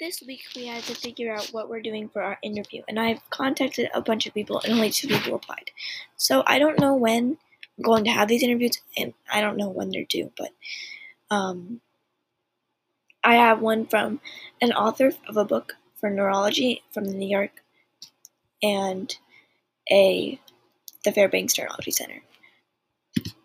this week we had to figure out what we're doing for our interview, and I've contacted a bunch of people, and only two people replied. So I don't know when I'm going to have these interviews, and I don't know when they're due, but um, I have one from an author of a book for neurology from the New York, and a the Fairbanks Neurology Center.